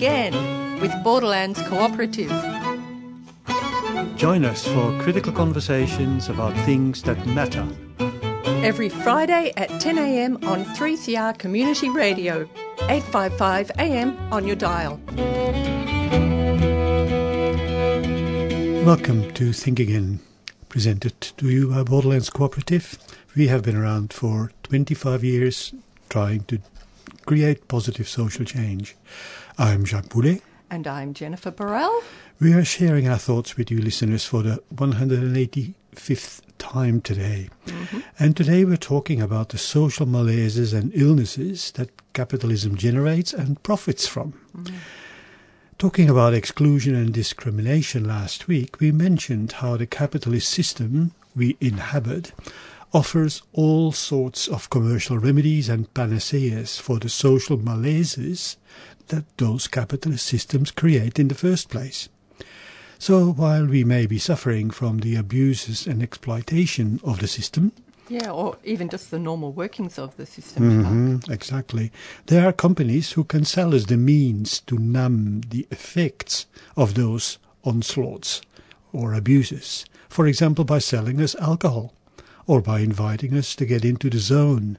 again with Borderlands Cooperative. Join us for critical conversations about things that matter. Every Friday at 10am on 3CR Community Radio, 855 AM on your dial. Welcome to Think Again, presented to you by Borderlands Cooperative. We have been around for 25 years trying to create positive social change. I'm Jacques Boulet. And I'm Jennifer Burrell. We are sharing our thoughts with you listeners for the 185th time today. Mm-hmm. And today we're talking about the social malaises and illnesses that capitalism generates and profits from. Mm-hmm. Talking about exclusion and discrimination last week, we mentioned how the capitalist system we inhabit offers all sorts of commercial remedies and panaceas for the social malaises that those capitalist systems create in the first place. So while we may be suffering from the abuses and exploitation of the system, yeah, or even just the normal workings of the system. Mm-hmm, exactly. There are companies who can sell us the means to numb the effects of those onslaughts or abuses. For example, by selling us alcohol or by inviting us to get into the zone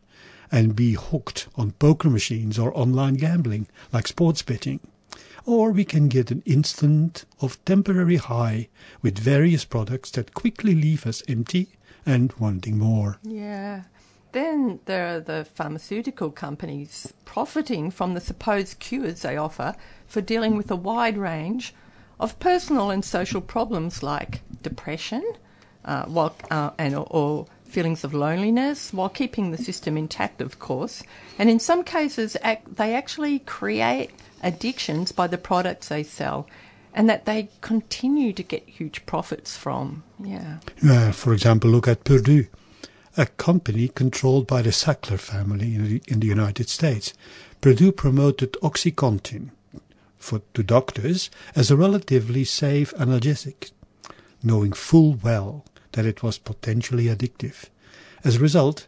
and be hooked on poker machines or online gambling like sports betting. Or we can get an instant of temporary high with various products that quickly leave us empty and wanting more. Yeah. Then there are the pharmaceutical companies profiting from the supposed cures they offer for dealing with a wide range of personal and social problems like depression, uh, while, uh, and or feelings of loneliness, while keeping the system intact, of course. And in some cases, ac- they actually create addictions by the products they sell and that they continue to get huge profits from. Yeah. Uh, for example, look at Purdue, a company controlled by the Sackler family in the, in the United States. Purdue promoted OxyContin for, to doctors as a relatively safe analgesic, knowing full well that it was potentially addictive. As a result,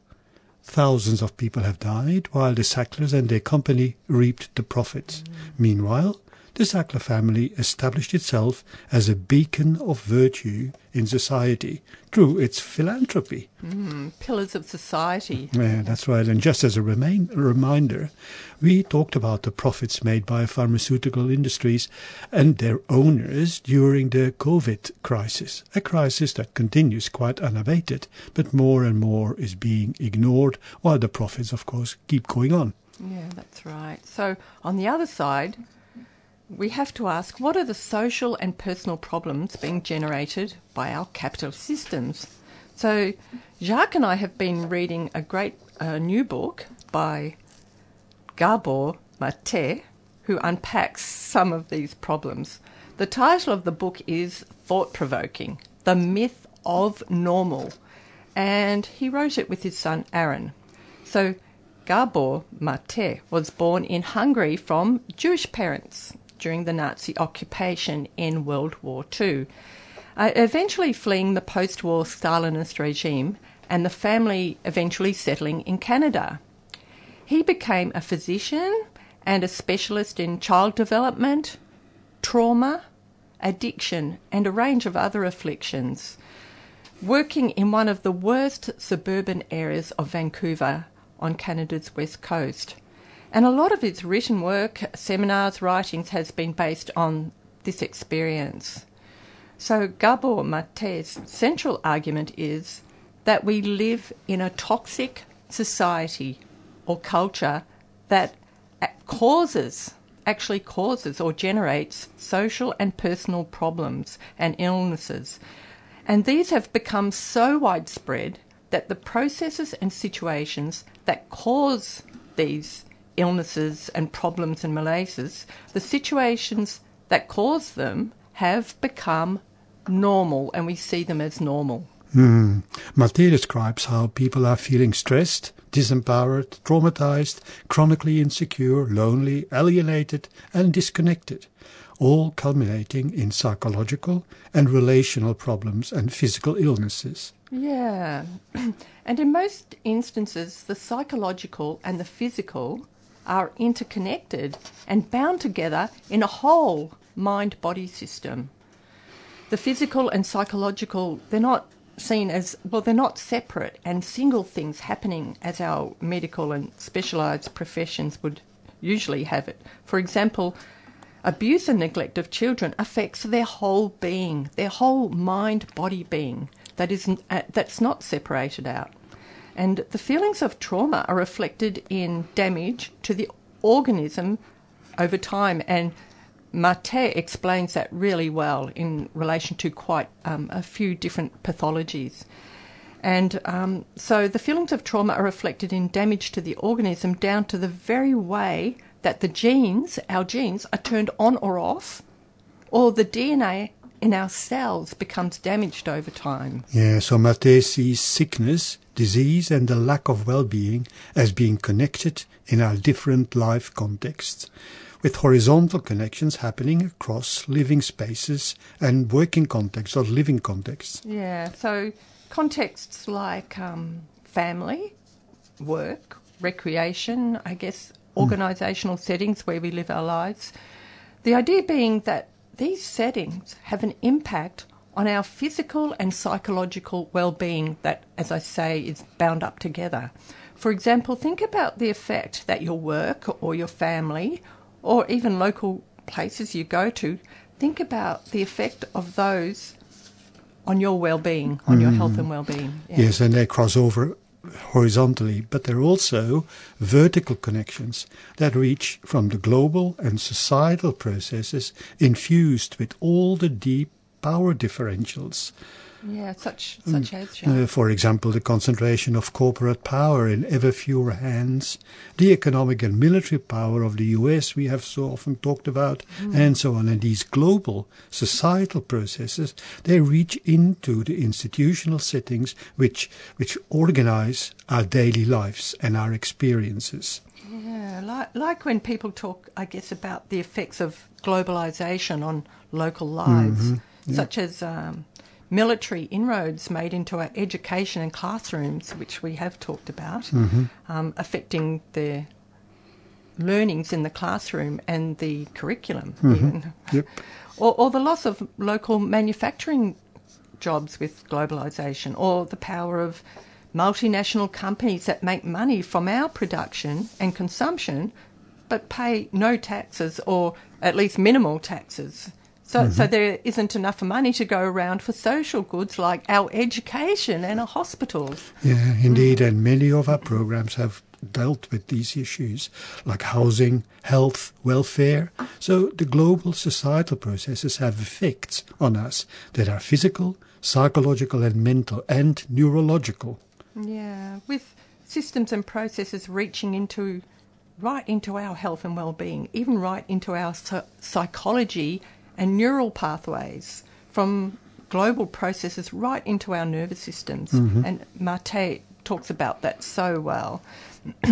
thousands of people have died while the Sacklers and their company reaped the profits. Meanwhile, the Sackler family established itself as a beacon of virtue in society through its philanthropy. Mm, pillars of society. Yeah, that's right. And just as a, remain, a reminder, we talked about the profits made by pharmaceutical industries and their owners during the COVID crisis, a crisis that continues quite unabated, but more and more is being ignored, while the profits, of course, keep going on. Yeah, that's right. So on the other side, we have to ask what are the social and personal problems being generated by our capital systems? So, Jacques and I have been reading a great uh, new book by Gabor Mate, who unpacks some of these problems. The title of the book is Thought Provoking The Myth of Normal, and he wrote it with his son Aaron. So, Gabor Mate was born in Hungary from Jewish parents during the Nazi occupation in World War II, uh, eventually fleeing the post war Stalinist regime and the family eventually settling in Canada. He became a physician and a specialist in child development, trauma, addiction, and a range of other afflictions, working in one of the worst suburban areas of Vancouver on Canada's west coast. And a lot of his written work, seminars, writings has been based on this experience. So Gabor Mate's central argument is that we live in a toxic society or culture that causes, actually causes or generates social and personal problems and illnesses. And these have become so widespread that the processes and situations that cause these illnesses and problems and malaises, the situations that cause them have become normal and we see them as normal. Mm. Mate describes how people are feeling stressed, disempowered, traumatized, chronically insecure, lonely, alienated, and disconnected, all culminating in psychological and relational problems and physical illnesses. Yeah. and in most instances, the psychological and the physical are interconnected and bound together in a whole mind body system. The physical and psychological, they're not seen as, well, they're not separate and single things happening as our medical and specialised professions would usually have it. For example, abuse and neglect of children affects their whole being, their whole mind body being that isn't, uh, that's not separated out. And the feelings of trauma are reflected in damage to the organism over time. And Mate explains that really well in relation to quite um, a few different pathologies. And um, so the feelings of trauma are reflected in damage to the organism down to the very way that the genes, our genes, are turned on or off, or the DNA in our cells becomes damaged over time. Yeah, so Mate sees sickness, disease, and the lack of well being as being connected in our different life contexts, with horizontal connections happening across living spaces and working contexts or living contexts. Yeah, so contexts like um, family, work, recreation, I guess, organisational settings where we live our lives. The idea being that these settings have an impact on our physical and psychological well-being that as I say is bound up together. For example, think about the effect that your work or your family or even local places you go to think about the effect of those on your well-being, on mm. your health and well-being. Yeah. Yes, and they cross over horizontally, but there are also vertical connections that reach from the global and societal processes infused with all the deep power differentials yeah, such such mm. as uh, for example, the concentration of corporate power in ever fewer hands, the economic and military power of the U.S. we have so often talked about, mm. and so on. And these global societal processes they reach into the institutional settings which which organize our daily lives and our experiences. Yeah, like like when people talk, I guess, about the effects of globalization on local lives, mm-hmm. yeah. such as. Um, military inroads made into our education and classrooms, which we have talked about, mm-hmm. um, affecting their learnings in the classroom and the curriculum, mm-hmm. even. Yep. Or, or the loss of local manufacturing jobs with globalisation, or the power of multinational companies that make money from our production and consumption but pay no taxes or at least minimal taxes so, mm-hmm. so there isn't enough money to go around for social goods like our education and our hospitals. Yeah, indeed. Mm. And many of our programs have dealt with these issues like housing, health, welfare. So the global societal processes have effects on us that are physical, psychological, and mental, and neurological. Yeah, with systems and processes reaching into right into our health and well-being, even right into our psychology and neural pathways from global processes right into our nervous systems. Mm-hmm. And Mate talks about that so well.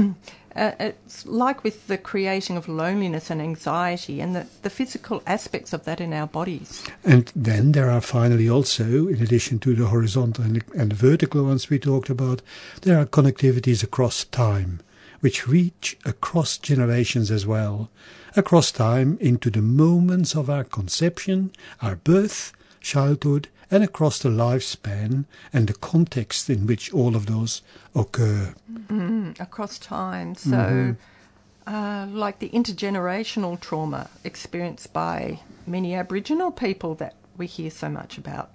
uh, it's like with the creating of loneliness and anxiety and the, the physical aspects of that in our bodies. And then there are finally also, in addition to the horizontal and the, and the vertical ones we talked about, there are connectivities across time, which reach across generations as well across time into the moments of our conception, our birth, childhood, and across the lifespan and the context in which all of those occur. Mm, across time. So, mm-hmm. uh, like the intergenerational trauma experienced by many Aboriginal people that we hear so much about,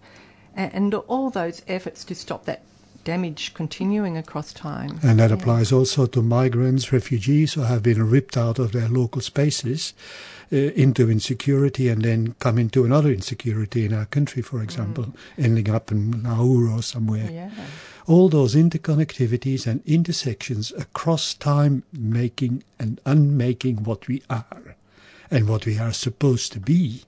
and, and all those efforts to stop that damage continuing across time. And that yeah. applies also to migrants, refugees who have been ripped out of their local spaces uh, into insecurity and then come into another insecurity in our country, for example, mm. ending up in Nauru or somewhere. Yeah. All those interconnectivities and intersections across time making and unmaking what we are and what we are supposed to be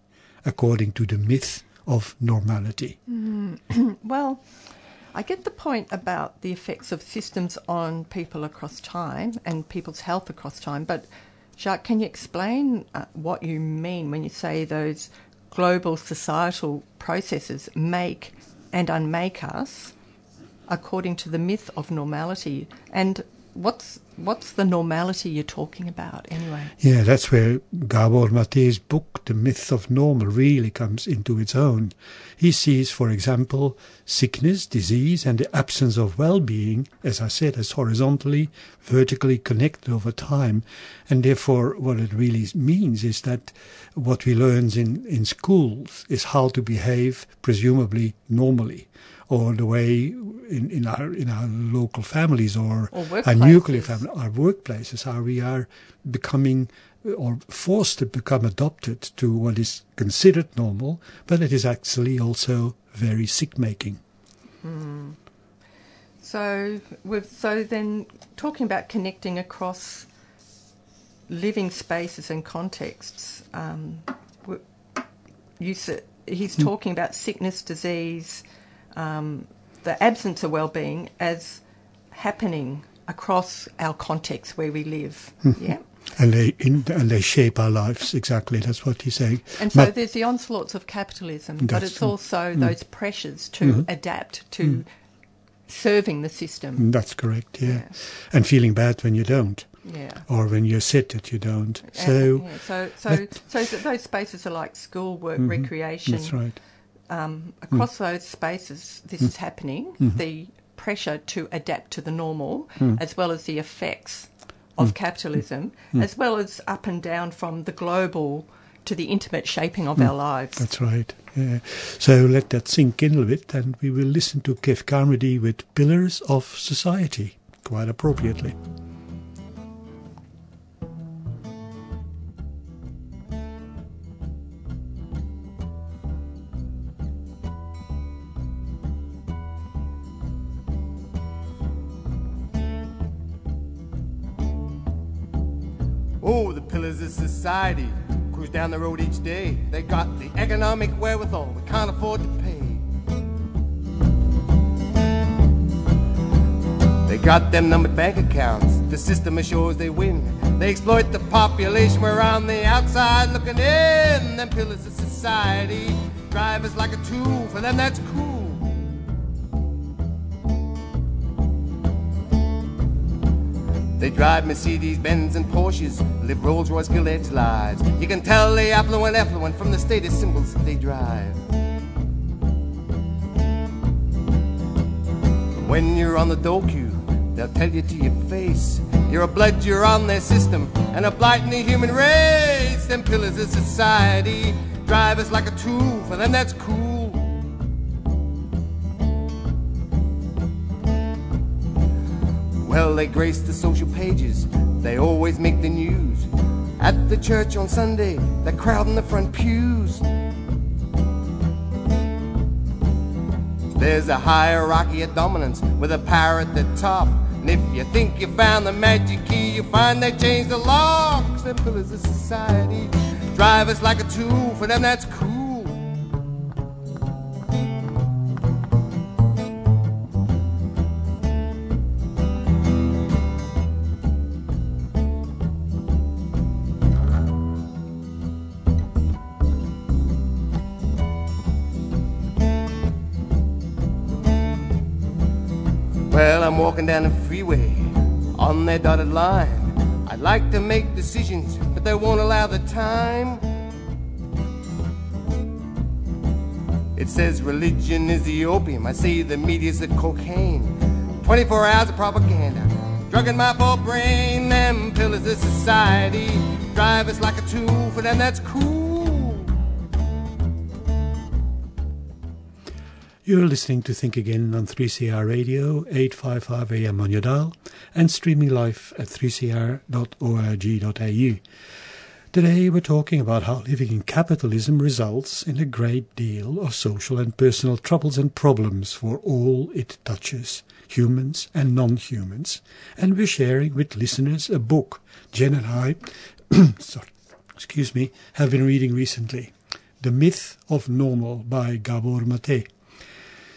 according to the myth of normality. Mm. well, I get the point about the effects of systems on people across time and people's health across time, but Jacques, can you explain uh, what you mean when you say those global societal processes make and unmake us according to the myth of normality? And what's what's the normality you're talking about anyway? Yeah, that's where Gabor Mate's book, The Myth of Normal, really comes into its own. He sees, for example, sickness, disease, and the absence of well-being, as I said, as horizontally, vertically connected over time. And therefore, what it really means is that what we learn in, in schools is how to behave, presumably normally or the way in, in our in our local families or, Or our nuclear family, our workplaces, how we are becoming or forced to become adopted to what is considered normal, but it is actually also very sick making. So, with so then talking about connecting across living spaces and contexts, um, you he's talking about sickness, disease, um, the absence of well-being as happening across our context where we live. Hmm. Yeah. And they in, and they shape our lives exactly. That's what he's saying. And so there's the onslaughts of capitalism, but it's also hmm. those pressures to hmm. adapt to serving the system. that's correct. Yeah. Yeah. and feeling bad when you don't, Yeah. or when you're sad that you don't. And- So yeah, so so that- so those spaces are like school, work, mm-hmm. recreation. that's right. Um, across those spaces, this is happening. Mm-hmm. The pressure to adapt to the normal, hmm. as well as the effects of hmm. capitalism, hmm. as well as up and down from the global to the intimate shaping of our lives. That's right. Yeah. So let that sink in a little bit, and we will listen to Kev Carmody with Pillars of Society, quite appropriately. Society cruise down the road each day. They got the economic wherewithal we can't afford to pay. They got them numbered bank accounts. The system assures they win. They exploit the population. We're on the outside looking in. Them pillars of society drive us like a tool. For them, that's cool. They drive Mercedes Benz and Porsches, live Rolls Royce Gillette lives. You can tell they affluent, affluent from the status symbols that they drive. When you're on the door queue, they'll tell you to your face. You're a blood, you're on their system, and a blight in the human race. Them pillars of society drive us like a tool. For them, that's cool. Well, they grace the social pages, they always make the news. At the church on Sunday, they're crowding the front pews. There's a hierarchy of dominance with a power at the top. And if you think you found the magic key, you find they changed the locks. The pillars of society drive us like a tool. For them, that's cool. Down the freeway on that dotted line. I'd like to make decisions, but they won't allow the time. It says religion is the opium. I say the media's the cocaine. 24 hours of propaganda, drugging my poor brain. Them pillars of society drive us like a tool. For them, that's You're listening to Think Again on 3CR Radio, 855 AM on your dial, and streaming live at 3cr.org.au. Today we're talking about how living in capitalism results in a great deal of social and personal troubles and problems for all it touches, humans and non-humans. And we're sharing with listeners a book Jen and I, sorry, excuse me, have been reading recently. The Myth of Normal by Gabor Mate.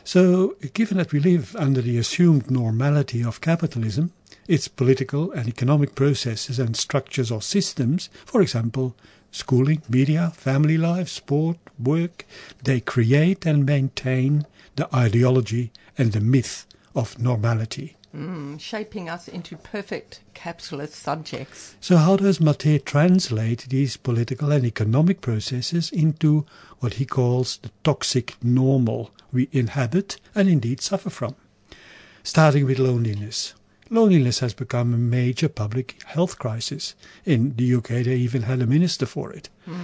So, given that we live under the assumed normality of capitalism, its political and economic processes and structures or systems, for example, schooling, media, family life, sport, work, they create and maintain the ideology and the myth of normality. Mm, shaping us into perfect capitalist subjects. So, how does Maté translate these political and economic processes into what he calls the toxic normal we inhabit and indeed suffer from? Starting with loneliness. Loneliness has become a major public health crisis. In the UK, they even had a minister for it. Mm.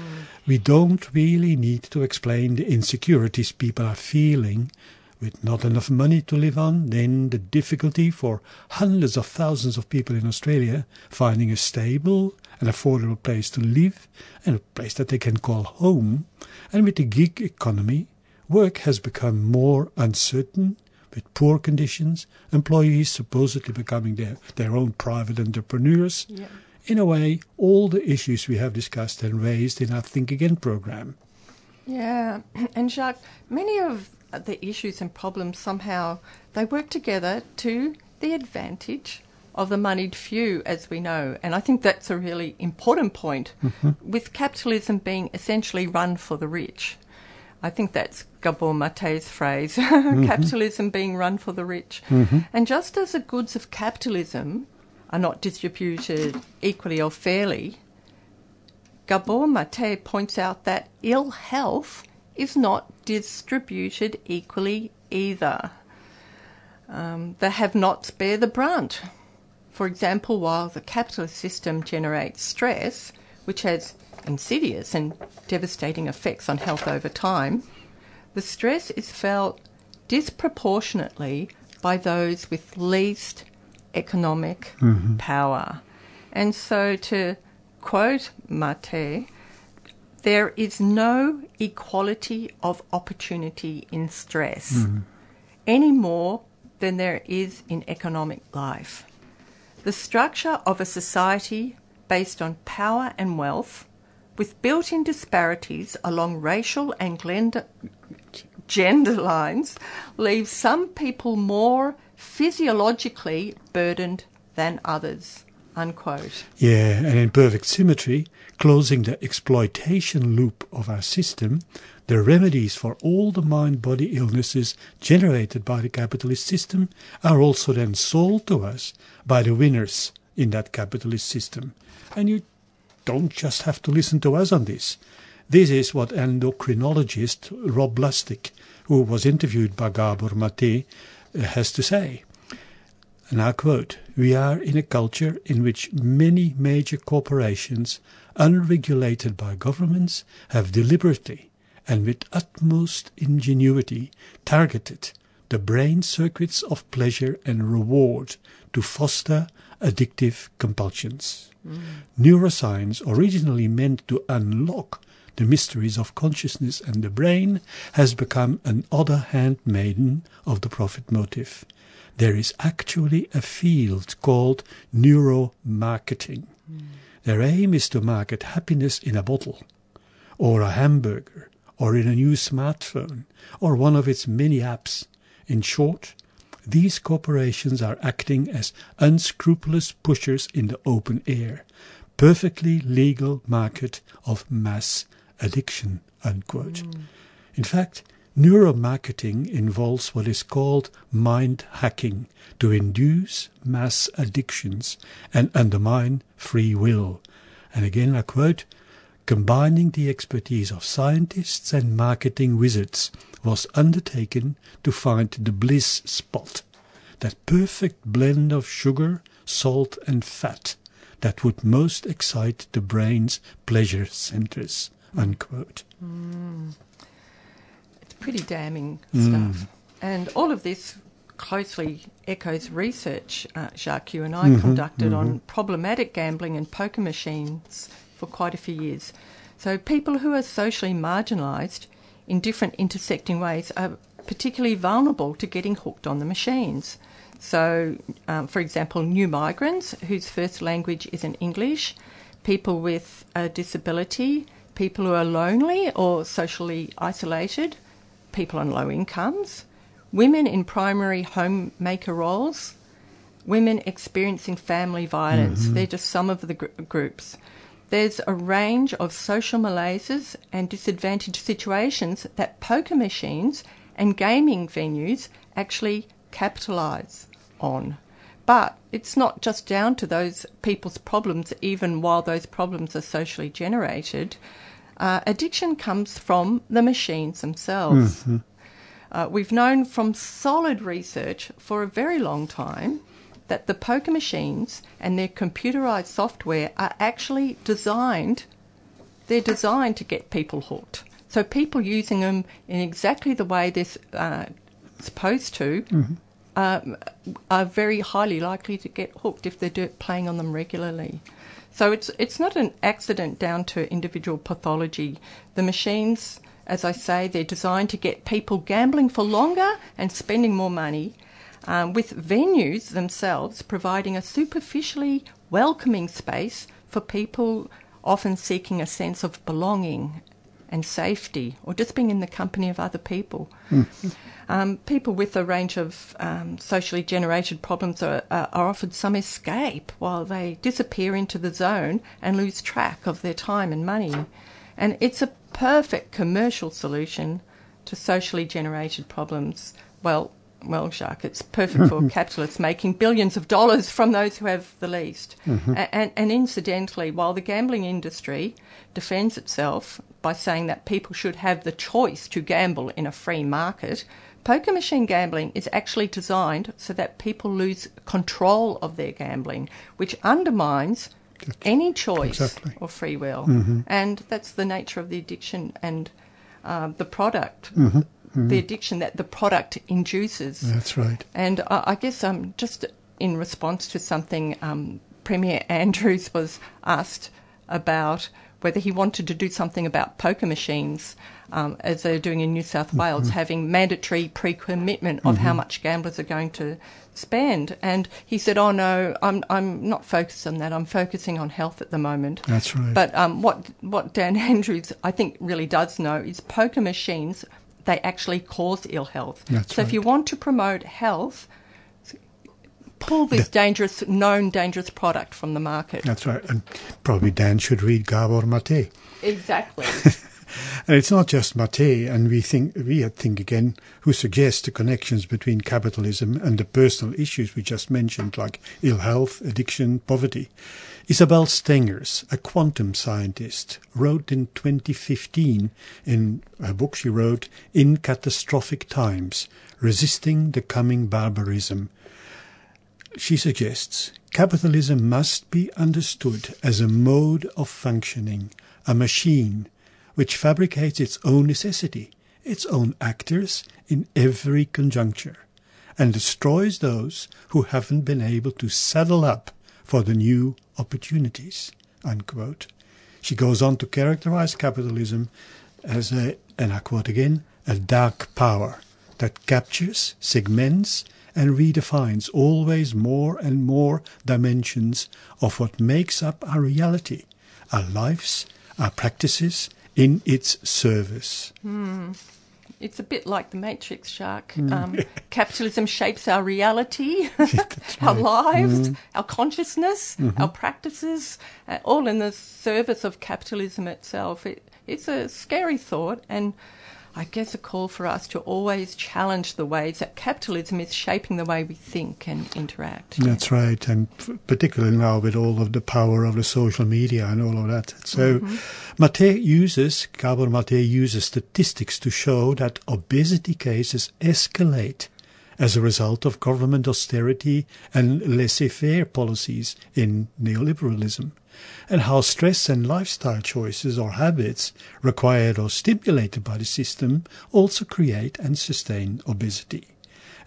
We don't really need to explain the insecurities people are feeling with not enough money to live on, then the difficulty for hundreds of thousands of people in Australia finding a stable and affordable place to live and a place that they can call home. And with the gig economy, work has become more uncertain with poor conditions, employees supposedly becoming their, their own private entrepreneurs. Yeah. In a way, all the issues we have discussed and raised in our Think Again program. Yeah, and Jacques, many of the issues and problems somehow they work together to the advantage of the moneyed few, as we know. And I think that's a really important point. Mm-hmm. With capitalism being essentially run for the rich, I think that's Gabor Mate's phrase mm-hmm. capitalism being run for the rich. Mm-hmm. And just as the goods of capitalism are not distributed equally or fairly, Gabor Mate points out that ill health is not distributed equally either. Um, the have nots bear the brunt. For example, while the capitalist system generates stress, which has insidious and devastating effects on health over time, the stress is felt disproportionately by those with least economic mm-hmm. power. And so, to quote Mate, there is no equality of opportunity in stress mm. any more than there is in economic life. The structure of a society based on power and wealth, with built in disparities along racial and gender lines, leaves some people more physiologically burdened than others. Unquote. Yeah, and in perfect symmetry, closing the exploitation loop of our system, the remedies for all the mind body illnesses generated by the capitalist system are also then sold to us by the winners in that capitalist system. And you don't just have to listen to us on this. This is what endocrinologist Rob Lustig, who was interviewed by Gabor Mate, has to say. And I quote, We are in a culture in which many major corporations, unregulated by governments, have deliberately and with utmost ingenuity targeted the brain circuits of pleasure and reward to foster addictive compulsions. Mm. Neuroscience, originally meant to unlock the mysteries of consciousness and the brain, has become an other handmaiden of the profit motive there is actually a field called neuromarketing. Mm. Their aim is to market happiness in a bottle, or a hamburger, or in a new smartphone, or one of its many apps. In short, these corporations are acting as unscrupulous pushers in the open air, perfectly legal market of mass addiction. Mm. In fact, Neuromarketing involves what is called mind hacking to induce mass addictions and undermine free will. And again, I quote, combining the expertise of scientists and marketing wizards was undertaken to find the bliss spot, that perfect blend of sugar, salt, and fat that would most excite the brain's pleasure centers. Unquote. Mm pretty damning mm. stuff. And all of this closely echoes research uh, Jacques, you and I mm-hmm, conducted mm-hmm. on problematic gambling and poker machines for quite a few years. So people who are socially marginalised in different intersecting ways are particularly vulnerable to getting hooked on the machines. So, um, for example, new migrants whose first language isn't English, people with a disability, people who are lonely or socially isolated, people on low incomes, women in primary homemaker roles, women experiencing family violence. Mm-hmm. They're just some of the gr- groups. There's a range of social malaises and disadvantaged situations that poker machines and gaming venues actually capitalise on. but it's not just down to those people's problems, even while those problems are socially generated. Uh, addiction comes from the machines themselves. Mm-hmm. Uh, we've known from solid research for a very long time that the poker machines and their computerized software are actually designed, they're designed to get people hooked. So people using them in exactly the way they're uh, supposed to um, are very highly likely to get hooked if they're playing on them regularly. So it's it's not an accident down to individual pathology. The machines, as I say, they're designed to get people gambling for longer and spending more money, um, with venues themselves providing a superficially welcoming space for people often seeking a sense of belonging and safety or just being in the company of other people. Um, people with a range of um, socially generated problems are, are offered some escape while they disappear into the zone and lose track of their time and money. And it's a perfect commercial solution to socially generated problems. Well, well, Jacques, it's perfect for capitalists making billions of dollars from those who have the least. A- and, and incidentally, while the gambling industry defends itself by saying that people should have the choice to gamble in a free market, poker machine gambling is actually designed so that people lose control of their gambling, which undermines any choice Exactly. or free will. And that's the nature of the addiction and uh, the product, the addiction that the product induces. That's right. And I I guess um, just in response to something um, Premier Andrews was asked about whether he wanted to do something about poker machines, um, as they're doing in New South Wales, having mandatory pre-commitment of how much gamblers are going to spend. And he said, "Oh no, I'm I'm not focused on that. I'm focusing on health at the moment." That's right. But um, what what Dan Andrews I think really does know is poker machines they actually cause ill health. That's so if you want to promote health, pull this dangerous, known dangerous product from the market. That's right. And probably Dan should read Gabor Mate. Exactly. And it's not just Mate, and we think we think again, who suggests the connections between capitalism and the personal issues we just mentioned, like ill health, addiction, poverty. Isabel Stengers, a quantum scientist, wrote in 2015 in a book she wrote, In Catastrophic Times, Resisting the Coming Barbarism, she suggests capitalism must be understood as a mode of functioning, a machine which fabricates its own necessity, its own actors in every conjuncture, and destroys those who haven't been able to saddle up for the new opportunities. Unquote. She goes on to characterize capitalism as a, and I quote again, a dark power that captures, segments, and redefines always more and more dimensions of what makes up our reality, our lives, our practices in its service. it's a bit like the Matrix Shark. Mm. Um, capitalism shapes our reality, our lives, Mm. our consciousness, Mm-hmm. our practices, uh, all in the service of capitalism itself. It, it's a scary thought, and I guess a call for us to always challenge the ways that capitalism is shaping the way we think and interact. That's right, and particularly now with all of the power of the social media and all of that. So, mm-hmm. Mate uses, Gabor Mate uses statistics to show that obesity cases escalate as a result of government austerity and laissez-faire policies in neoliberalism, and how stress and lifestyle choices or habits required or stimulated by the system also create and sustain obesity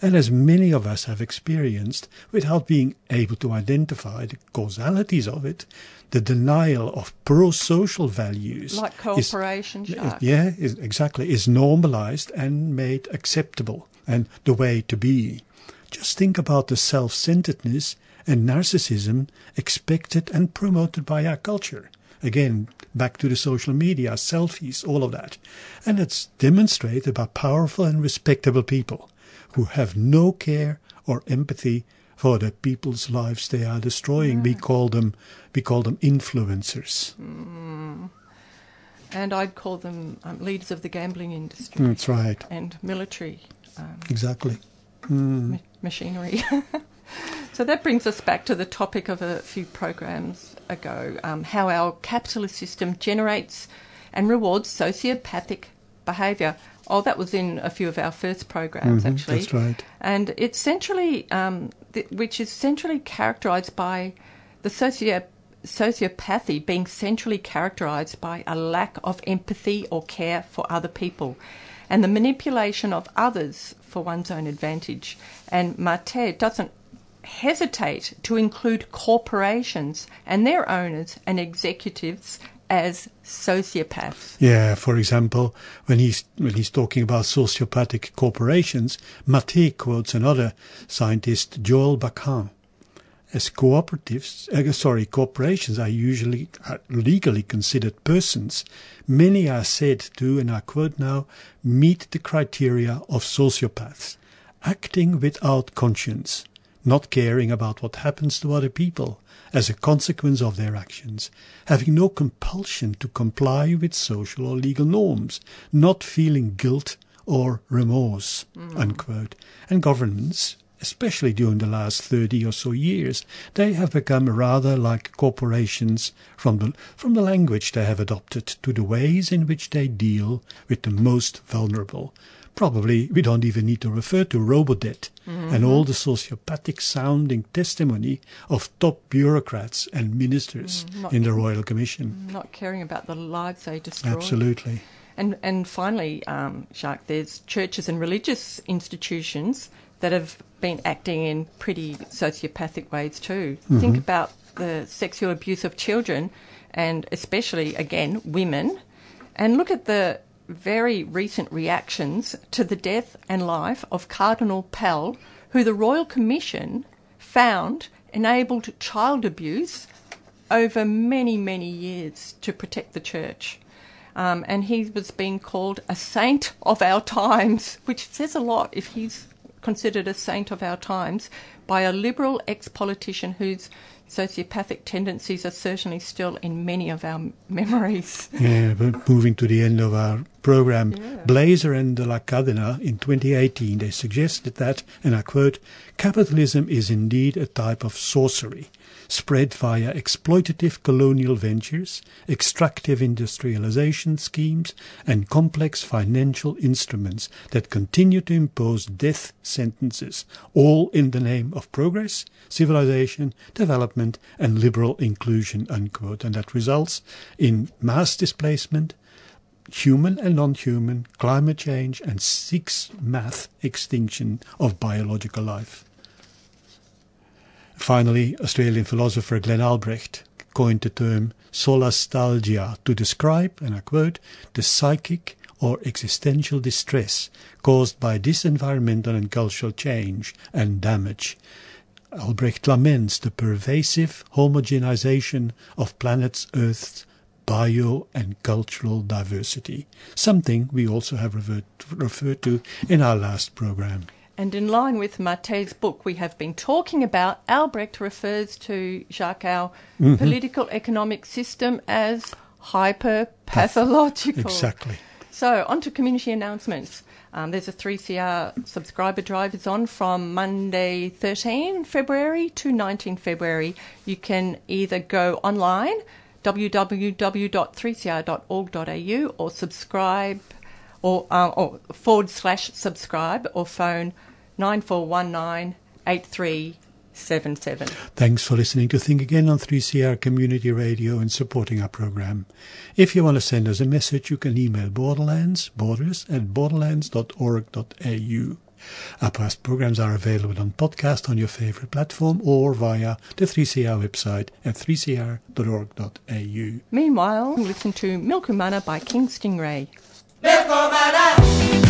and as many of us have experienced without being able to identify the causalities of it, the denial of pro-social values Like is- cooperation, Jacques. yeah, is, exactly, is normalized and made acceptable and the way to be. Just think about the self-centeredness and narcissism expected and promoted by our culture. Again, back to the social media, selfies, all of that. And it's demonstrated by powerful and respectable people who have no care or empathy for the people's lives they are destroying. We call them we call them influencers. And I'd call them um, leaders of the gambling industry That's right. and military um, Exactly. ma- machinery. so that brings us back to the topic of a few programs ago um, how our capitalist system generates and rewards sociopathic behaviour. Oh, that was in a few of our first programs, Mhm, actually. that's right. And it's centrally, um, th- which is centrally characterised by the socio- sociopathy being centrally characterised by a lack of empathy or care for other people and the manipulation of others for one's own advantage. And Mate doesn't hesitate to include corporations and their owners and executives as sociopaths. Yeah, for example, when he's when he's talking about sociopathic corporations, Maté quotes another scientist, Joel Bakan. As cooperatives, uh, sorry, corporations are usually are legally considered persons. Many are said to, and I quote now, meet the criteria of sociopaths, acting without conscience, not caring about what happens to other people as a consequence of their actions, having no compulsion to comply with social or legal norms, not feeling guilt or remorse, mm. unquote. And governments, especially during the last 30 or so years, they have become rather like corporations from the, from the language they have adopted to the ways in which they deal with the most vulnerable. Probably we don't even need to refer to Robodebt and all the sociopathic sounding testimony of top bureaucrats and ministers not- in the Royal Commission. Not caring about the lives they destroy. Absolutely. And and finally, um, Jacques, there's churches and religious institutions that have been acting in pretty sociopathic ways too. Think about the sexual abuse of children, and especially again women, and look at the very recent reactions to the death and life of Cardinal Pell, who the Royal Commission found enabled child abuse over many, many years to protect the church. Um, and he was being called a saint of our times, which says a lot if he's considered a saint of our times by a liberal ex politician whose sociopathic tendencies are certainly still in many of our memories. Yeah, but moving to the end of our program, Yeah. Blaser and de la Cadena in 2018, they suggested that, and I quote, capitalism is indeed a type of sorcery, spread via exploitative colonial ventures, extractive industrialization schemes, and complex financial instruments that continue to impose death sentences, all in the name of progress, civilization, development, and liberal inclusion, unquote. And that results in mass displacement, human and non-human, climate change, and six math extinction of biological life. Finally, Australian philosopher Glenn Albrecht coined the term solastalgia to describe, and I quote, the psychic or existential distress caused by this environmental and cultural change and damage. Albrecht laments the pervasive homogenization of planet Earth's bio and cultural diversity, something we also have revert, referred to in our last program. And in line with Mate's book we have been talking about, Albrecht refers to Jacques our political economic system as hyper pathological. Exactly. So, on to community announcements. Um, there's a 3CR subscriber drive is on from Monday 13 February to 19 February. You can either go online, www.3cr.org.au, or subscribe, or, uh, or forward slash subscribe, or phone 9419 8377. Thanks for listening to Think Again on 3CR Community Radio and supporting our program. If you want to send us a message, you can email borderlands, borders at borderlands.org.au. Our past programs are available on podcast on your favorite platform or via the 3CR website at 3cr.org.au. Meanwhile, listen to Milkumana by King Stingray. Hey,